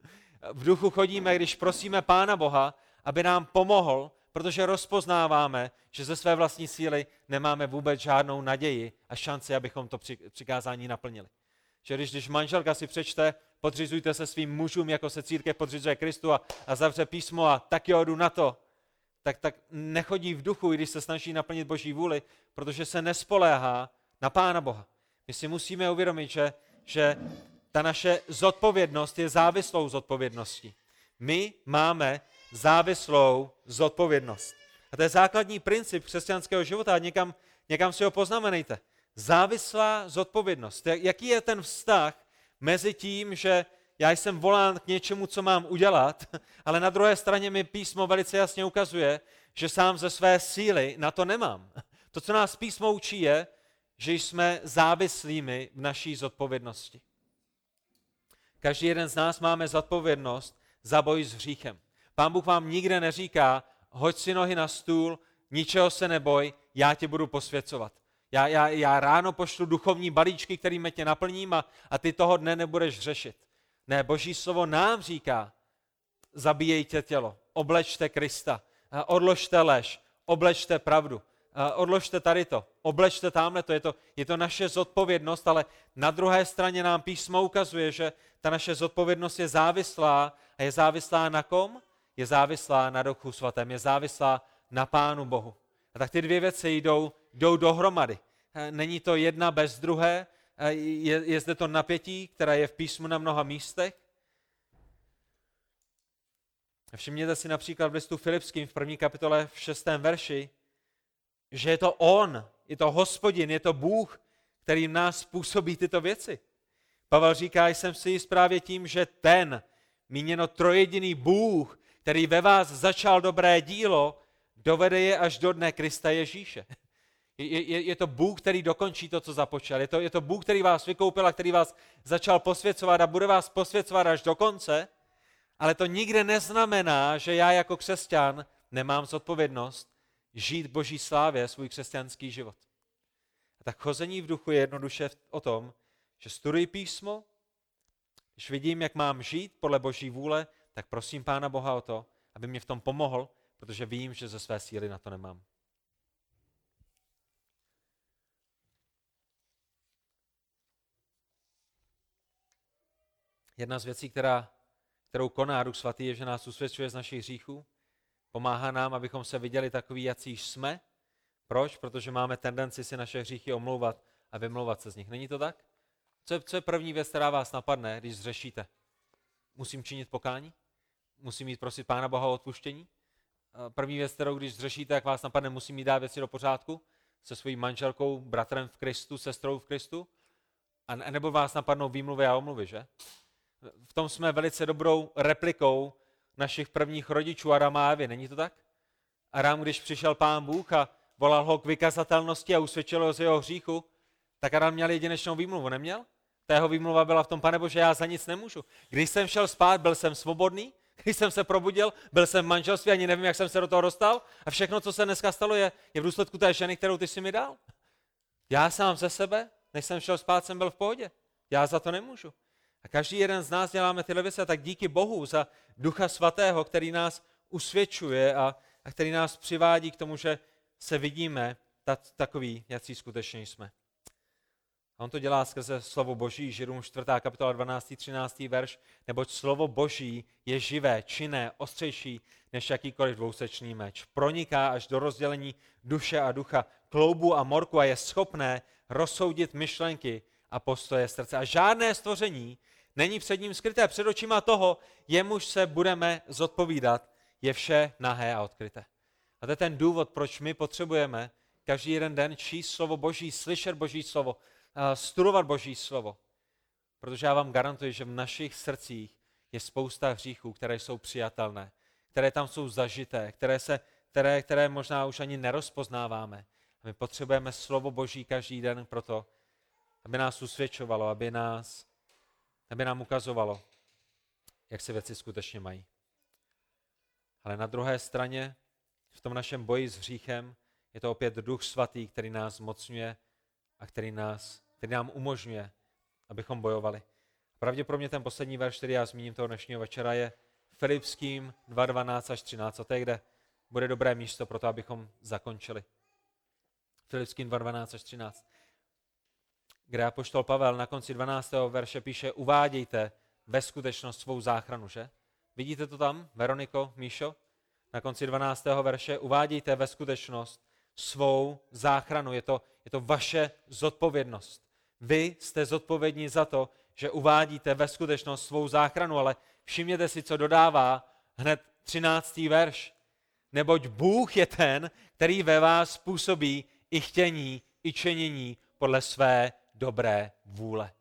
Speaker 1: v duchu chodíme, když prosíme Pána Boha, aby nám pomohl, protože rozpoznáváme, že ze své vlastní síly nemáme vůbec žádnou naději a šanci, abychom to přikázání naplnili. Že když, když manželka si přečte, podřizujte se svým mužům, jako se církev podřizuje Kristu a, a zavře písmo a tak jo, jdu na to, tak, tak nechodí v duchu, i když se snaží naplnit Boží vůli, protože se nespoléhá na Pána Boha. My si musíme uvědomit, že, že ta naše zodpovědnost je závislou zodpovědností. My máme závislou zodpovědnost. A to je základní princip křesťanského života někam, někam si ho poznamenejte. Závislá zodpovědnost. Jaký je ten vztah mezi tím, že já jsem volán k něčemu, co mám udělat, ale na druhé straně mi písmo velice jasně ukazuje, že sám ze své síly na to nemám. To, co nás písmo učí, je, že jsme závislými v naší zodpovědnosti. Každý jeden z nás máme zodpovědnost za boj s hříchem. Pán Bůh vám nikde neříká, hoď si nohy na stůl, ničeho se neboj, já tě budu posvěcovat. Já, já, já ráno pošlu duchovní balíčky, kterými tě naplním a, a ty toho dne nebudeš řešit. Ne, boží slovo nám říká, zabíjejte tělo, oblečte Krista, odložte lež, oblečte pravdu, odložte tady to, oblečte tamhle to. Je, to. je to naše zodpovědnost, ale na druhé straně nám písmo ukazuje, že ta naše zodpovědnost je závislá a je závislá na kom? Je závislá na Duchu Svatém, je závislá na Pánu Bohu. A tak ty dvě věci jdou, jdou dohromady. Není to jedna bez druhé, je, je zde to napětí, které je v písmu na mnoha místech. Všimněte si například v listu Filipským v první kapitole v šestém verši, že je to On, je to hospodin, je to Bůh, který nás způsobí tyto věci. Pavel říká, jsem si jist právě tím, že ten, míněno trojediný Bůh, který ve vás začal dobré dílo, dovede je až do dne Krista Ježíše. Je, je, je to Bůh, který dokončí to, co započal. Je to, je to Bůh, který vás vykoupil a který vás začal posvěcovat a bude vás posvěcovat až do konce, ale to nikde neznamená, že já jako křesťan nemám zodpovědnost žít Boží slávě svůj křesťanský život. A tak chození v duchu je jednoduše o tom, že studuji písmo, když vidím, jak mám žít podle Boží vůle, tak prosím Pána Boha o to, aby mě v tom pomohl, protože vím, že ze své síly na to nemám. Jedna z věcí, která, kterou koná Duch Svatý, je, že nás usvědčuje z našich hříchů. Pomáhá nám, abychom se viděli takový, jací jsme. Proč? Protože máme tendenci si naše hříchy omlouvat a vymlouvat se z nich. Není to tak? Co je, co je první věc, která vás napadne, když zřešíte? Musím činit pokání? Musím jít prosit Pána Boha o odpuštění? První věc, kterou když zřešíte, jak vás napadne, musím jít dát věci do pořádku se svojí manželkou, bratrem v Kristu, sestrou v Kristu? A nebo vás napadnou výmluvy a omluvy, že? V tom jsme velice dobrou replikou našich prvních rodičů Arama a Evy, není to tak? Aram, když přišel pán Bůh a volal ho k vykazatelnosti a usvědčil ho z jeho hříchu, tak Aram měl jedinečnou výmluvu, neměl? Ta jeho výmluva byla v tom, pane Bože, já za nic nemůžu. Když jsem šel spát, byl jsem svobodný, když jsem se probudil, byl jsem v manželství, ani nevím, jak jsem se do toho dostal. A všechno, co se dneska stalo, je, je v důsledku té ženy, kterou ty jsi mi dal. Já sám ze sebe, než jsem šel spát, jsem byl v pohodě. Já za to nemůžu. A každý jeden z nás děláme tyhle věci tak díky Bohu za Ducha Svatého, který nás usvědčuje a, a který nás přivádí k tomu, že se vidíme tak, takový, jaký skutečně jsme. A on to dělá skrze slovo Boží, Židům 4. kapitola 12. 13. verš, neboť slovo Boží je živé, činné, ostřejší než jakýkoliv dvousečný meč. Proniká až do rozdělení duše a ducha, kloubu a morku a je schopné rozsoudit myšlenky a postoje srdce. A žádné stvoření není před ním skryté. Před očima toho, jemuž se budeme zodpovídat, je vše nahé a odkryté. A to je ten důvod, proč my potřebujeme každý jeden den číst slovo Boží, slyšet Boží slovo, studovat Boží slovo. Protože já vám garantuji, že v našich srdcích je spousta hříchů, které jsou přijatelné, které tam jsou zažité, které, se, které, které možná už ani nerozpoznáváme. My potřebujeme slovo Boží každý den proto, aby nás usvědčovalo, aby, nás, aby nám ukazovalo, jak se věci skutečně mají. Ale na druhé straně, v tom našem boji s hříchem, je to opět duch svatý, který nás zmocňuje a který, nás, který nám umožňuje, abychom bojovali. Pravděpodobně ten poslední verš, který já zmíním toho dnešního večera, je Filipským 2.12 až 13. A to je, kde bude dobré místo pro to, abychom zakončili. Filipským 2.12 až 13. Kde apoštol Pavel na konci 12. verše píše, uvádějte ve skutečnost svou záchranu, že? Vidíte to tam, Veroniko, Míšo? Na konci 12. verše uvádějte ve skutečnost svou záchranu. Je to, je to vaše zodpovědnost. Vy jste zodpovědní za to, že uvádíte ve skutečnost svou záchranu, ale všimněte si, co dodává hned 13. verš. Neboť Bůh je ten, který ve vás působí i chtění, i čenění podle své dobré vůle.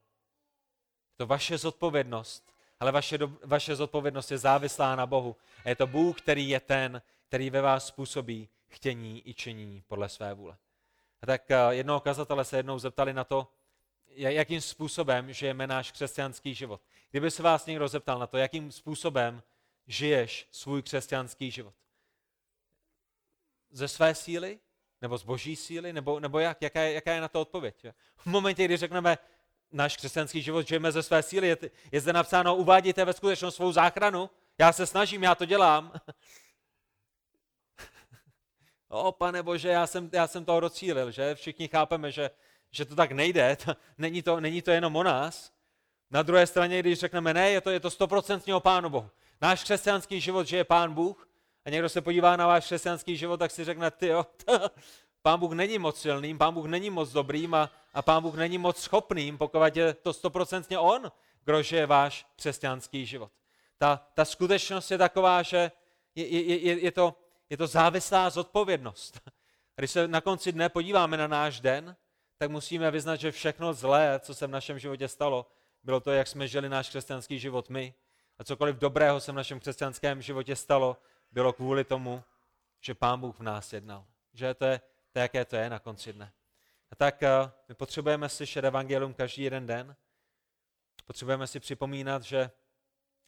Speaker 1: To vaše zodpovědnost, ale vaše, do, vaše zodpovědnost je závislá na Bohu. A je to Bůh, který je ten, který ve vás způsobí chtění i činění podle své vůle. A tak eh, jednoho kazatele se jednou zeptali na to, jakým způsobem žijeme náš křesťanský život. Kdyby se vás někdo zeptal na to, jakým způsobem žiješ svůj křesťanský život. Ze své síly? Nebo z boží síly? Nebo, nebo jak? Jaká je, jaká je na to odpověď? V momentě, kdy řekneme, náš křesťanský život žijeme ze své síly, je, je zde napsáno, uvádějte ve skutečnost svou záchranu, já se snažím, já to dělám. o, pane Bože, já jsem, já jsem toho docílil, že? Všichni chápeme, že, že to tak nejde, to, není, to, není to jenom o nás. Na druhé straně, když řekneme ne, je to, je to stoprocentně Pánu Bohu. Náš křesťanský život žije Pán Bůh a někdo se podívá na váš křesťanský život, tak si řekne, ty jo, Pán Bůh není moc silným, Pán Bůh není moc dobrým a, a Pán Bůh není moc schopným, pokud je to stoprocentně On, kdo žije váš křesťanský život. Ta, ta skutečnost je taková, že je, je, je, je, to, je to závislá zodpovědnost. Když se na konci dne podíváme na náš den, tak musíme vyznat, že všechno zlé, co se v našem životě stalo, bylo to, jak jsme žili náš křesťanský život my. A cokoliv dobrého se v našem křesťanském životě stalo, bylo kvůli tomu, že Pán Bůh v nás jednal. Že to je, to, jaké to je na konci dne. A tak eh, my potřebujeme slyšet evangelium každý jeden den. Potřebujeme si připomínat, že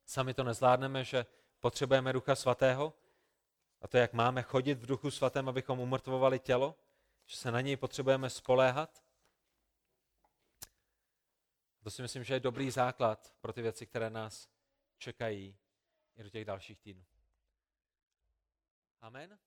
Speaker 1: sami to nezvládneme, že potřebujeme Ducha Svatého. A to, jak máme chodit v Duchu Svatém, abychom umrtvovali tělo, že se na něj potřebujeme spoléhat. To si myslím, že je dobrý základ pro ty věci, které nás čekají i do těch dalších týdnů. Amen.